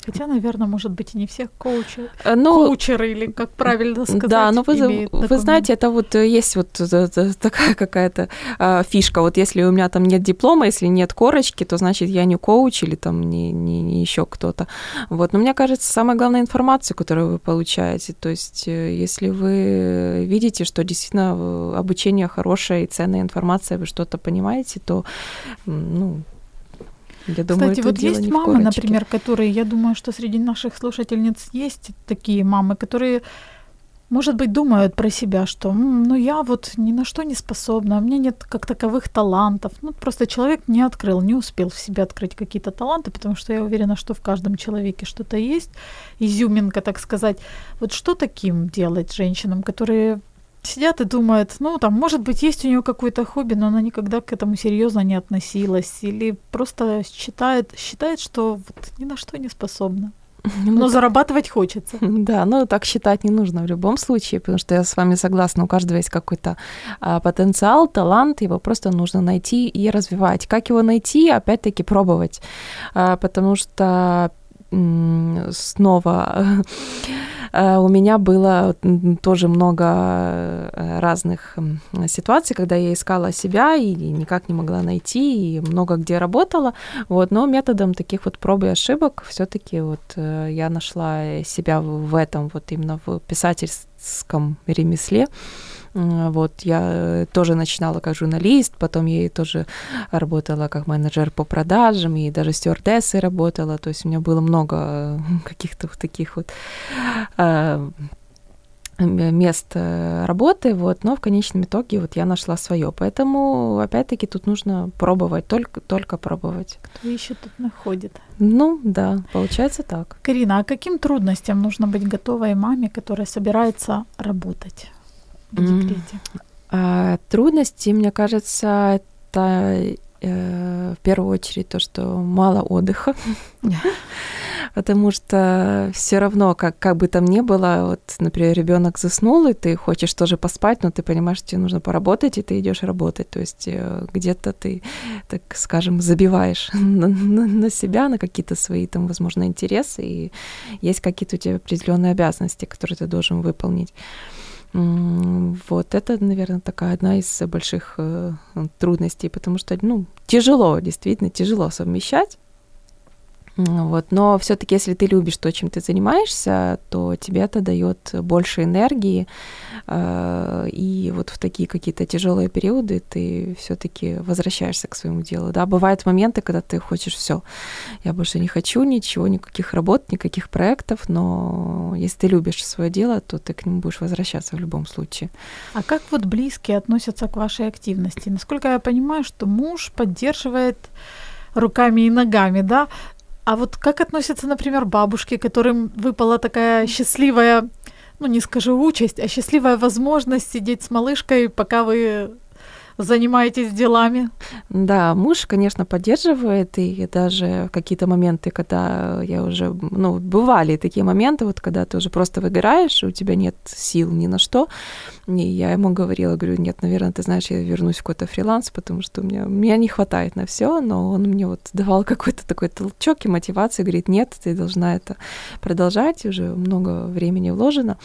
Хотя, наверное, может быть, и не все коучи, э, ну, коучеры, или как правильно сказать, Да, но вы, вы знаете, это вот э, есть вот э, такая какая-то а, фишка. Вот если у меня там нет диплома, если нет корочки, то значит я не коуч или там не, не, не еще кто-то. Вот. Но мне кажется, самая главная информация, которую вы получаете, то есть если вы видите, что действительно обучение хорошее и ценная информация, вы что-то понимаете, то ну, Я думаю, Кстати, вот есть мамы, например, которые, я думаю, что среди наших слушательниц есть такие мамы, которые, может быть, думают про себя, что «М, ну я вот ни на что не способна, у меня нет как таковых талантов. Ну, просто человек не открыл, не успел в себе открыть какие-то таланты, потому что я уверена, что в каждом человеке что-то есть, изюминка, так сказать. Вот что таким делать женщинам, которые сидят и думают, ну, там, может быть, есть у нее какое-то хобби, но она никогда к этому серьезно не относилась, или просто считает, считает, что вот ни на что не способна. Ну, Но зарабатывать хочется. Да, ну так считать не нужно в любом случае, потому что я с вами согласна, у каждого есть какой-то а, потенциал, талант, его просто нужно найти и развивать. Как его найти? Опять-таки пробовать, А, потому что снова у меня было тоже много э, разных ситуаций, когда я искала себя и никак не могла найти, и много где работала, вот, но методом таких вот проб и ошибок все-таки вот э, я нашла себя в этом, вот именно в писательском ремесле. М, Вот я э, тоже начинала как журналист, потом я тоже работала как менеджер по продажам, и даже стюардессой работала. То есть у меня было много э, каких-то вот таких вот э, мест э, работы, вот, но в конечном итоге вот я нашла свое. Поэтому, опять-таки, тут нужно пробовать, только, только пробовать. Кто ищет, тут находит. Ну, да, получается так. Карина, а каким трудностям нужно быть готовой маме, которая собирается работать в декрете? А, трудности, мне кажется, это э, в первую очередь то, что мало отдыха, потому что все равно, как, как бы там ни было, вот, например, ребенок заснул, и ты хочешь тоже поспать, но ты понимаешь, что тебе нужно поработать, и ты идешь работать. То есть э, где-то ты, так скажем, забиваешь на, на- на себя, на какие-то свои там, возможно, интересы, и есть какие-то у тебя определенные обязанности, которые ты должен выполнить. Вот это, наверное, такая одна из больших э, трудностей, потому что, ну, тяжело, действительно тяжело совмещать. Вот, но все-таки, если ты любишь то, чем ты занимаешься, то тебе это дает больше энергии, э, и вот в такие какие-то тяжелые периоды ты все-таки возвращаешься к своему делу. Да, бывают моменты, когда ты хочешь все, я больше не хочу ничего, никаких работ, никаких проектов, но если ты любишь свое дело, то ты к нему будешь возвращаться в любом случае. А как вот близкие относятся к вашей активности? Насколько я понимаю, что муж поддерживает руками и ногами, да? А вот как относятся, например, бабушки, которым выпала такая счастливая, ну не скажу участь, а счастливая возможность сидеть с малышкой, пока вы занимаетесь делами? Да, муж, конечно, поддерживает, и даже какие-то моменты, когда я уже, ну, бывали такие моменты, вот когда ты уже просто выгораешь, у тебя нет сил ни на что, и я ему говорила, говорю, нет, наверное, ты знаешь, я вернусь в какой-то фриланс, потому что у меня, меня не хватает на все, но он мне вот давал какой-то такой толчок и мотивацию, говорит, нет, ты должна это продолжать, уже много времени вложено.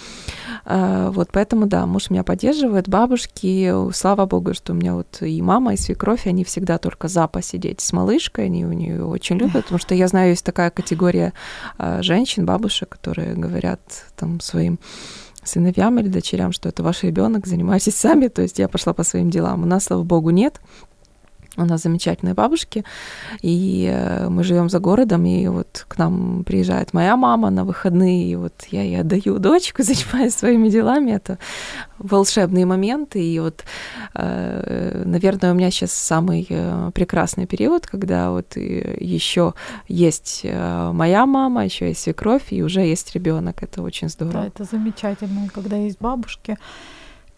А, Вот поэтому, да, муж меня поддерживает, бабушки, слава богу, что меня вот и мама, и свекровь, они всегда только за посидеть с малышкой, они у нее очень любят, потому что я знаю, есть такая категория а, женщин, бабушек, которые говорят там своим сыновьям или дочерям, что это ваш ребенок, занимайтесь сами, то есть я пошла по своим делам. У нас, слава богу, нет. У нас замечательные бабушки, и э, мы живем за городом, и вот к нам приезжает моя мама на выходные, и вот я ей отдаю дочку, занимаюсь своими делами. Это волшебные моменты, и вот, э, наверное, у меня сейчас самый э, прекрасный период, когда вот еще есть моя мама, еще есть свекровь, и уже есть ребенок. Это очень Да, здорово. это замечательно, когда есть бабушки.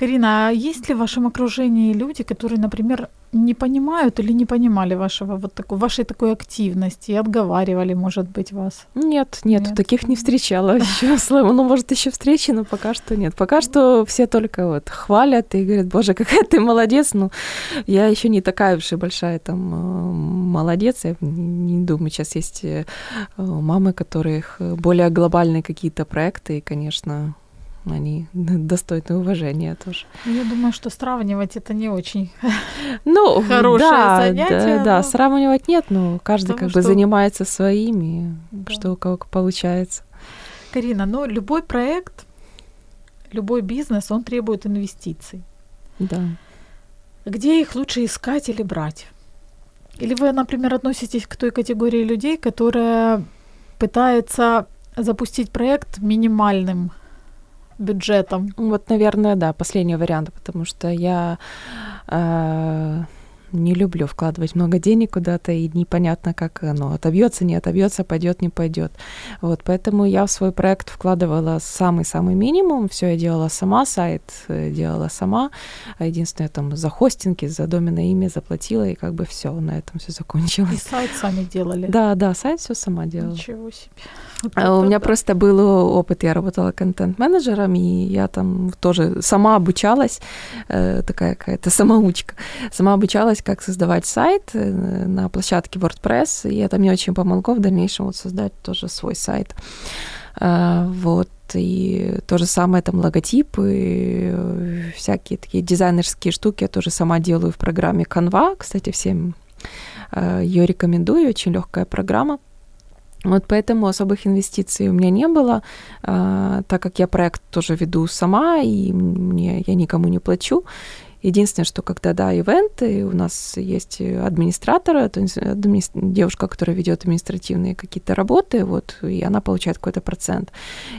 Карина, а есть ли в вашем окружении люди, которые, например, не понимают или не понимали вашего вот такой, вашей такой активности и отговаривали, может быть, вас? Нет, нет, Нет. таких не встречала еще. Ну, может, еще встречи, но пока что нет. Пока что все только вот хвалят и говорят, боже, какая ты молодец. Ну, я еще не такая уж и большая там э, молодец. Я не не думаю, сейчас есть э, мамы, которых более глобальные какие-то проекты, и, конечно, они достойны уважения тоже. Ну, Я думаю, что сравнивать это не очень. Ну, Хорошее да, занятие, да, да, но- сравнивать нет, но каждый Потому как бы что- занимается своим, и Да. что у кого получается. Карина, но любой проект, любой бизнес, он требует инвестиций. Да. Где их лучше искать или брать? Или вы, например, относитесь к той категории людей, которая пытается запустить проект минимальным бюджетом? Вот, наверное, да, последний вариант, потому что я э, не люблю вкладывать много денег куда-то, и непонятно, как оно отобьется, не отобьется, пойдет, не пойдет. Вот, поэтому я в свой проект вкладывала самый-самый минимум, все я делала сама, сайт э, делала сама, единственное, там, за хостинги, за доменное имя заплатила, и как бы все, на этом все закончилось. И сайт сами делали? Да, да, сайт все сама делала. Ничего себе. Вот а у меня да. просто был опыт, я работала контент-менеджером, и я там тоже сама обучалась, э, такая какая-то самоучка, сама обучалась, как создавать сайт э, на площадке WordPress, и это мне очень помогло в дальнейшем вот создать тоже свой сайт. Э, вот, и то же самое там логотипы, всякие такие дизайнерские штуки я тоже сама делаю в программе Canva, кстати, всем ее рекомендую, очень легкая программа. Вот поэтому особых инвестиций у меня не было, а, так как я проект тоже веду сама, и мне, я никому не плачу. Единственное, что когда, да, ивенты, у нас есть администратор, то есть адми... девушка, которая ведет административные какие-то работы, вот, и она получает какой-то процент.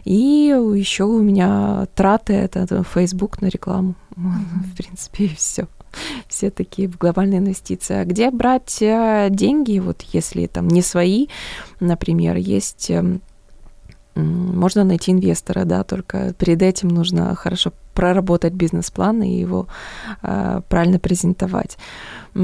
И еще у меня траты это Facebook на рекламу. Mm-hmm. В принципе, и все все такие в глобальные инвестиции. А где брать э, деньги, вот если там не свои, например, есть эм, можно найти инвестора, да, только перед этим нужно хорошо проработать бизнес-план и его э, правильно презентовать. А,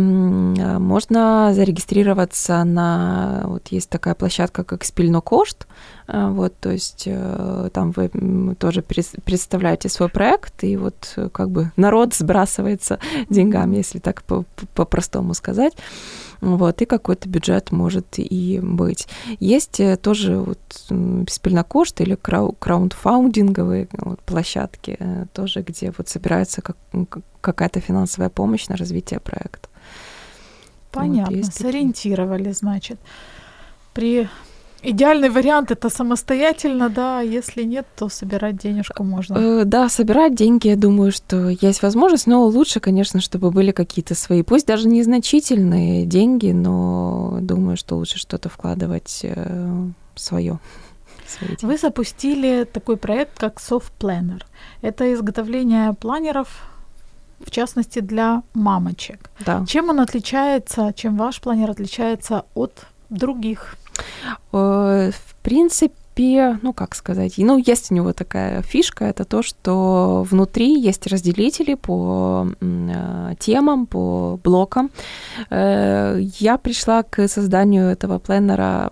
можно зарегистрироваться на, вот есть такая площадка, как Спильнокошт, а, вот, то есть э, там вы тоже представляете свой проект, и вот э, как бы народ сбрасывается деньгами, если так по-простому сказать вот, и какой-то бюджет может и быть. Есть э, тоже вот спильнокошт или крау краундфаундинговые вот, площадки, тоже, где вот собирается как, какая-то финансовая помощь на развитие проекта. Понятно, вот сориентировали, значит. При Идеальный вариант это самостоятельно, да, если нет, то собирать денежку можно. Э, да, собирать деньги, я думаю, что есть возможность, но лучше, конечно, чтобы были какие-то свои, пусть даже незначительные деньги, но думаю, что лучше что-то вкладывать э, свое. Вы запустили такой проект, как Soft Planner. Это изготовление планеров в частности для мамочек. Да. Чем он отличается, чем ваш планер отличается от других? Э, в принципе, ну, как сказать, ну, есть у него такая фишка, это то, что внутри есть разделители по э, темам, по блокам. Э, я пришла к созданию этого пленера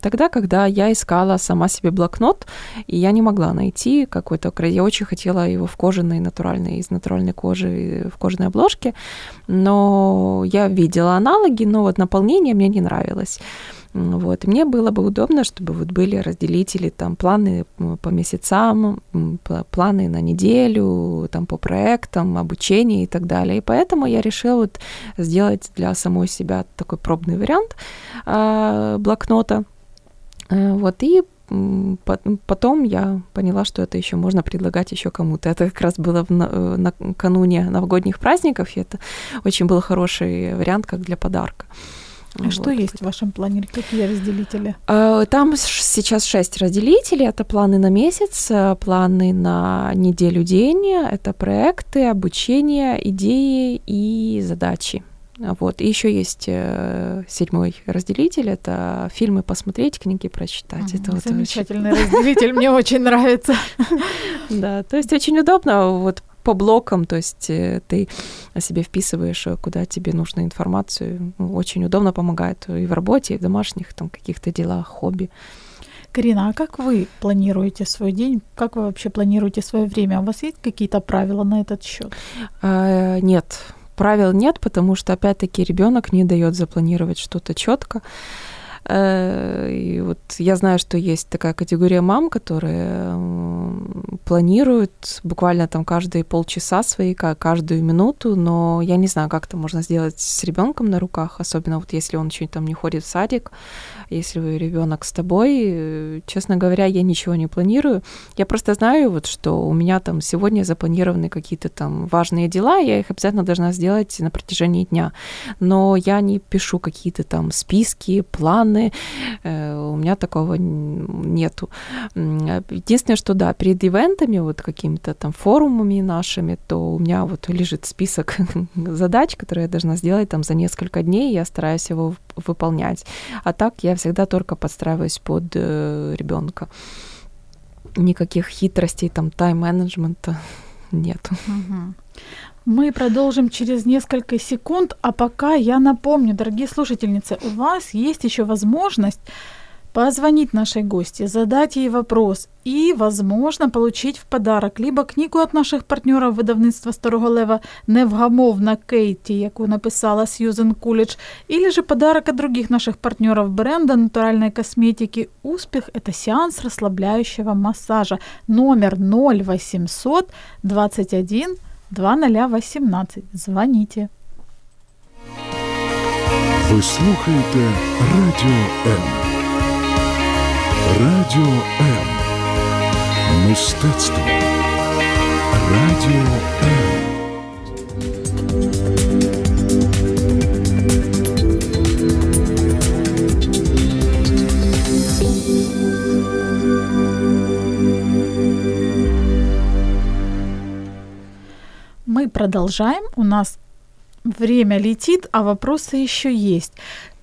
тогда, когда я искала сама себе блокнот, и я не могла найти какой-то... Я очень хотела его в кожаной, натуральной, из натуральной кожи, в кожаной обложке, но я видела аналоги, но вот наполнение мне не нравилось. Вот. И мне было бы удобно, чтобы вот были разделители, там, планы по месяцам, планы на неделю, там, по проектам, обучение и так далее. И поэтому я решила вот сделать для самой себя такой пробный вариант э, блокнота. Э, вот, и Потом я поняла, что это еще можно предлагать еще кому-то. Это как раз было в, э, накануне новогодних праздников, и это очень был хороший вариант как для подарка. А вот. что есть в вашем планере? Какие разделители? А, там сейчас шесть разделителей. Это планы на месяц, э, планы на неделю день, это проекты, обучение, идеи и задачи. Вот. И еще есть э, седьмой разделитель, это фильмы посмотреть, книги прочитать. Mm, это замечательный вот очень... разделитель, мне очень нравится. Да, то есть очень удобно вот по блокам, то есть э, ты себе вписываешь, э, куда тебе нужна информацию. Ну, очень удобно помогает и в работе, и в домашних там каких-то делах, хобби. Карина, а как вы планируете свой день? Как вы вообще планируете свое время? У вас есть какие-то правила на этот счет? А, нет, правил нет, потому что опять-таки ребенок не дает запланировать что-то четко. Э, и вот я знаю, что есть такая категория мам, которые планируют буквально там каждые полчаса свои, ка- каждую минуту, но я не знаю, как это можно сделать с ребенком на руках, особенно вот если он чуть там не ходит в садик, если ребенок с тобой. Э, Честно говоря, я ничего не планирую. Я просто знаю, вот, что у меня там сегодня запланированы какие-то там важные дела, я их обязательно должна сделать на протяжении дня. Но я не пишу какие-то там списки, планы. Э, У меня такого нету. Единственное, что да, перед ивентами, вот какими-то там форумами нашими, то у меня вот лежит список задач, которые я должна сделать там за несколько дней, я стараюсь его выполнять. А так я всегда только подстраиваюсь под ребенка. Никаких хитростей, там, тайм-менеджмента нет. Мы продолжим через несколько секунд, а пока я напомню, дорогие слушательницы, у вас есть еще возможность позвонить нашей гости, задать ей вопрос и, возможно, получить в подарок либо книгу от наших партнерів видавництва Старого Лева «Невгамовна Кейті», яку написала Сьюзен Кулич, или же подарок от других наших партнеров бренда натуральной косметики «Успех» – это сеанс расслабляющего массажа номер 0800 21 2018. Звоните. Ви слухаєте Радіо М. Радіо М. Мистецтво. Радіо М. Мы продолжаем. У нас время летит, а вопросы еще есть.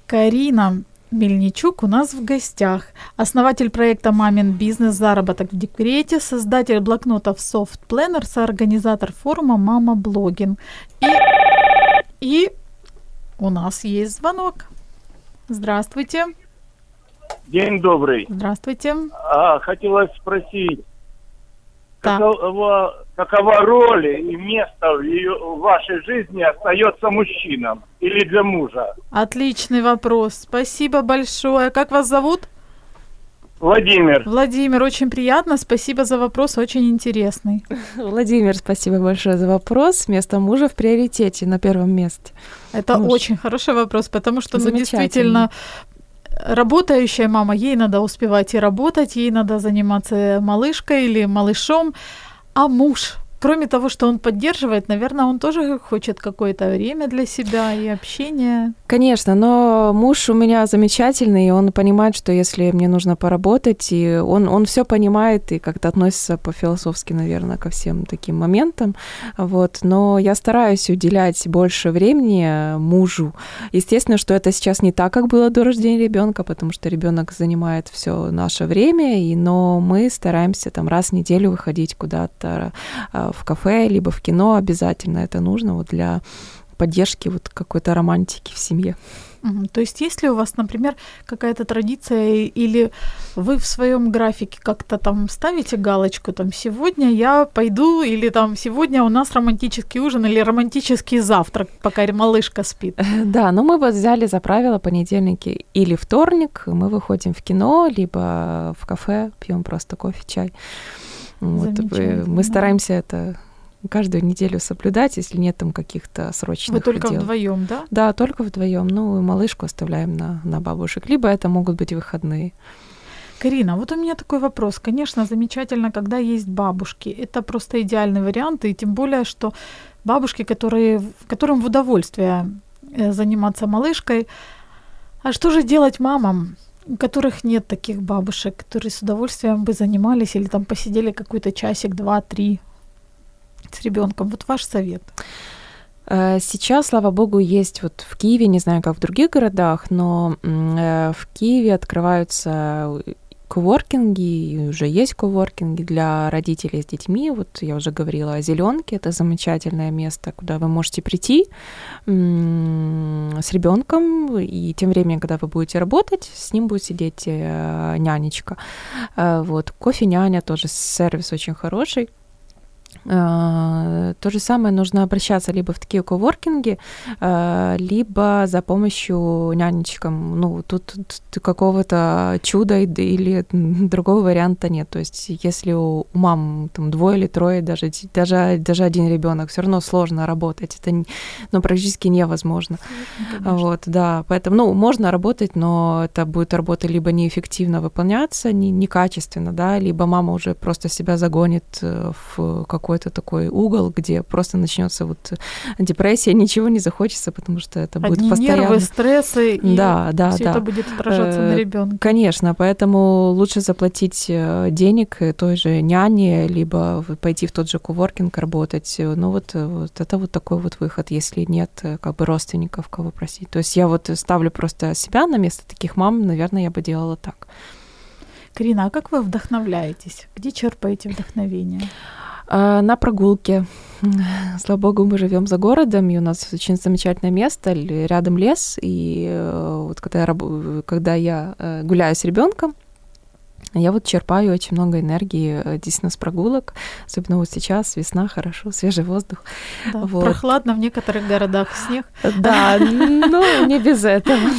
Карина Мельничук у нас в гостях. Основатель проекта «Мамин бизнес. Заработок в декрете», создатель блокнотов Soft Planner, соорганизатор форума «Мама Блогин». И, и у нас есть звонок. Здравствуйте. День добрый. Здравствуйте. А, хотелось спросить, Так. какова, какова роль и место в, ее, в вашей жизни остается мужчинам или для мужа? Отличный вопрос. Спасибо большое. Как вас зовут? Владимир, Владимир, очень приятно. Спасибо за вопрос, очень интересный. Владимир, спасибо большое за вопрос. Место мужа в приоритете на первом месте. Это Муж. очень хороший вопрос, потому что, ну, Замечательно. действительно, работающая мама, ей надо успевать и работать, ей надо заниматься малышкой или малышом, а муж, кроме того, что он поддерживает, наверное, он тоже хочет какое-то время для себя и общения. Конечно, но муж у меня замечательный, и он понимает, что если мне нужно поработать, и он, он все понимает и как-то относится по-философски, наверное, ко всем таким моментам. Вот. Но я стараюсь уделять больше времени мужу. Естественно, что это сейчас не так, как было до рождения ребенка, потому что ребенок занимает все наше время, и, но мы стараемся там раз в неделю выходить куда-то а, в кафе, либо в кино обязательно. Это нужно вот для поддержки вот какой-то романтики в семье. То есть, если у вас, например, какая-то традиция, или вы в своем графике как-то там ставите галочку, там, сегодня я пойду, или там, сегодня у нас романтический ужин, или романтический завтрак, пока малышка спит. Да, но мы вот взяли за правило понедельники или вторник, мы выходим в кино, либо в кафе, пьем просто кофе, чай. Вот, мы стараемся это каждую неделю соблюдать, если нет там каких-то срочных Вы только дел. вдвоем, да? Да, только вдвоем. Ну, и малышку оставляем на, на бабушек. Либо это могут быть выходные. Карина, вот у меня такой вопрос. Конечно, замечательно, когда есть бабушки. Это просто идеальный вариант, и тем более, что бабушки, которые, которым в удовольствие э, заниматься малышкой. А что же делать мамам, у которых нет таких бабушек, которые с удовольствием бы занимались или там посидели какой-то часик, два, три с ребенком? Вот ваш совет. Э, Сейчас, слава богу, есть вот в Киеве, не знаю, как в других городах, но э, в Киеве открываются коворкинги, уже есть коворкинги для родителей с детьми. Вот я уже говорила о зеленке, это замечательное место, куда вы можете прийти с ребенком, и тем временем, когда вы будете работать, с ним будет сидеть э, нянечка. Э, Вот кофе няня тоже сервис очень хороший. Э, То же самое нужно обращаться либо в такие коворкинги, э, либо за помощью нянечкам. Ну, тут, тут какого-то чуда или другого варианта нет. То есть, если у, мам там двое или трое, даже, даже, даже один ребенок, все равно сложно работать. Это ну, практически невозможно. Вот, да. Поэтому, ну, можно работать, но это будет работа либо неэффективно выполняться, не, некачественно, да, либо мама уже просто себя загонит э, в какой-то такой угол, где просто начнется вот депрессия, ничего не захочется, потому что это будет Одни постоянно. нервы, стрессы, и Да, да, все да. это будет отражаться на Э, ребенке. Конечно, поэтому лучше заплатить э, денег э, той же няне, либо пойти в тот же коворкинг работать. Ну вот, э, вот это вот такой вот выход, если нет как бы родственников, кого просить. То есть я вот ставлю просто себя на место таких мам, наверное, я бы делала так. Карина, а как вы вдохновляетесь? Где черпаете вдохновение? А, На прогулке. Слава богу, мы живем за городом, и у нас очень замечательное место, рядом лес. И э, вот когда я, раб- когда я э, гуляю с ребенком, я вот черпаю очень много энергии э, действительно с прогулок, особенно вот сейчас, весна, хорошо, свежий воздух. Да, Вот. Прохладно в некоторых городах снег. Да, ну, не без этого.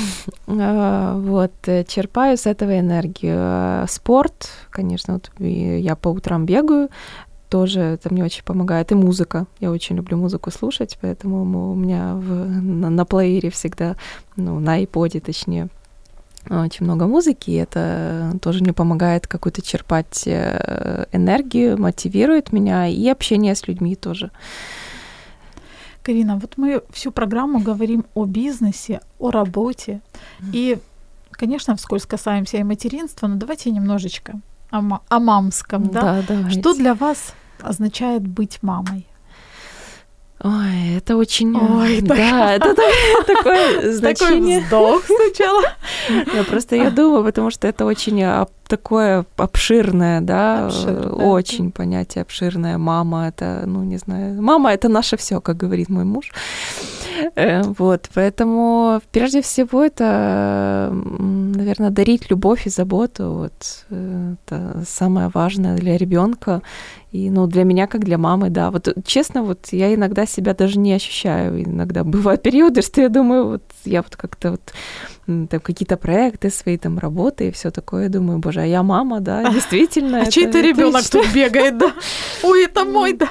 А, Вот, черпаю с этого энергию. Спорт, конечно, вот я по утрам бегаю, тоже это мне очень помогает. И музыка. Я очень люблю музыку слушать, поэтому у меня в, на, на плеере всегда, ну, на iPod, точнее, очень много музыки, и это тоже мне помогает какую-то черпать э, энергию, мотивирует меня, и общение с людьми тоже. Карина, вот мы всю программу говорим о бизнесе, о работе. И, конечно, вскользь касаемся и материнства, но давайте немножечко о, ма- о мамском. Да? давайте. Что для вас означает быть мамой? Ой, это очень... Ой, да, это та- такое значение. Такой вздох сначала. Я просто я думаю, потому что это очень об- такое обширное, да, э, очень понятие обширное. Мама это, ну не знаю, мама это наше все, как говорит мой муж. Э, Вот, поэтому прежде всего это, наверное, дарить любовь и заботу. Вот э, это самое важное для ребенка. И, ну, для меня, как для мамы, да. Вот честно, вот я иногда себя даже не ощущаю. Иногда бывают периоды, что я думаю, вот я вот как-то вот там какие-то проекты свои, там работы и все такое, думаю, боже, а я мама, да, действительно. А это- чей-то ребенок тут бегает, да? Ой, это мой, да.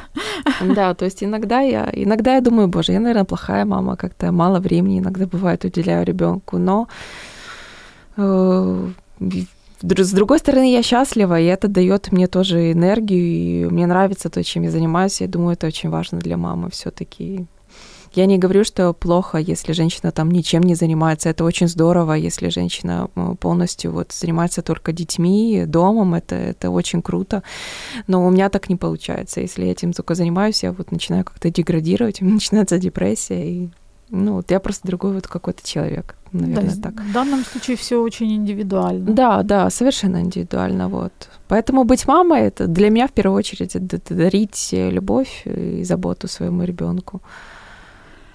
Да, то есть иногда я, иногда я думаю, боже, я, наверное, плохая мама, как-то мало времени иногда бывает уделяю ребенку, но э, с другой стороны, я счастлива, и это дает мне тоже энергию, и мне нравится то, чем я занимаюсь. Я думаю, это очень важно для мамы все-таки. Я не говорю, что плохо, если женщина там ничем не занимается. Это очень здорово, если женщина м, полностью вот занимается только детьми, домом. Это, это очень круто. Но у меня так не получается. Если я этим только занимаюсь, я вот начинаю как-то деградировать, у меня начинается депрессия. И, ну, вот я просто другой вот какой-то человек, наверное, Да, так. В данном случае все очень индивидуально. Да, да, совершенно индивидуально, вот. Поэтому быть мамой это для меня в первую очередь это дарить любовь и заботу своему ребенку,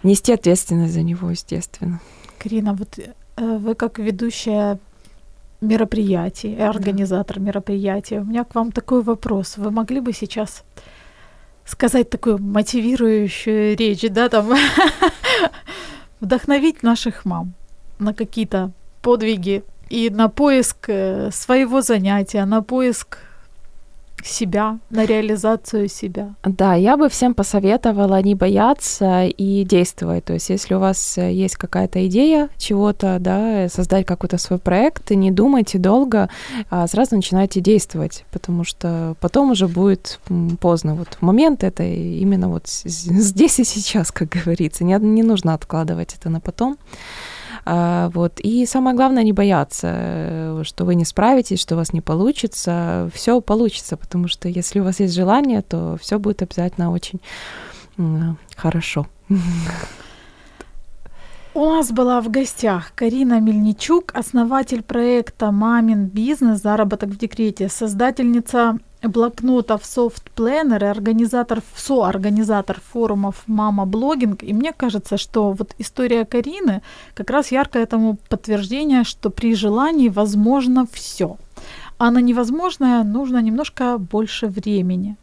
нести ответственность за него, естественно. Карина, вот э, вы как ведущая мероприятий, и организатор мероприятия, у меня к вам такой вопрос. Вы могли бы сейчас сказать такую мотивирующую речь, да, там, вдохновить наших мам на какие-то подвиги и на поиск э, своего занятия, на поиск себя, на реализацию себя. Да, я бы всем посоветовала не бояться и действовать. То есть, если у вас э, есть какая-то идея чего-то, да, э, создать какой-то свой проект, не думайте долго, а сразу начинайте действовать, потому что потом уже будет поздно. Вот момент это именно вот здесь и сейчас, как говорится. Не, не нужно откладывать это на потом. А, вот. И самое главное не бояться, э, что вы не справитесь, что у вас не получится. Все получится, потому что если у вас есть желание, то все будет обязательно очень хорошо. У нас была в гостях Карина Мельничук, основатель проекта «Мамин бизнес. Заработок в декрете», создательница блокнотов Soft Planner и организатор, соорганизатор форумов «Мама Блогинг». И мне кажется, что вот история Карины как раз яркое этому подтверждение, что при желании возможно все. А на невозможное нужно немножко больше времени.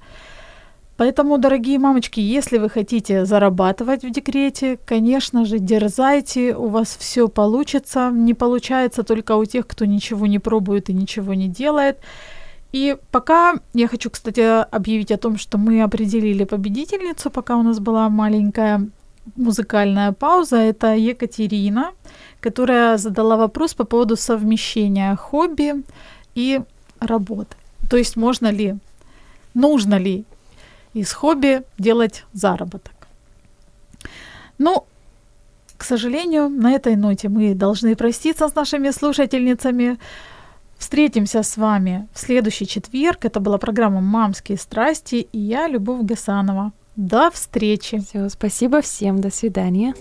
Поэтому, дорогие мамочки, если вы хотите зарабатывать в декрете, конечно же, дерзайте, у вас все получится. Не получается только у тех, кто ничего не пробует и ничего не делает. И пока я хочу, кстати, объявить о том, что мы определили победительницу, пока у нас была маленькая музыкальная пауза. Это Екатерина, которая задала вопрос по поводу совмещения хобби и работы. То есть можно ли, нужно ли из хобби делать заработок. Ну, к сожалению, на этой ноте мы должны проститься с нашими слушательницами. Встретимся с вами в следующий четверг. Это была программа «Мамские страсти» и я, Любовь Гасанова. До встречи. Все, спасибо всем. До свидания.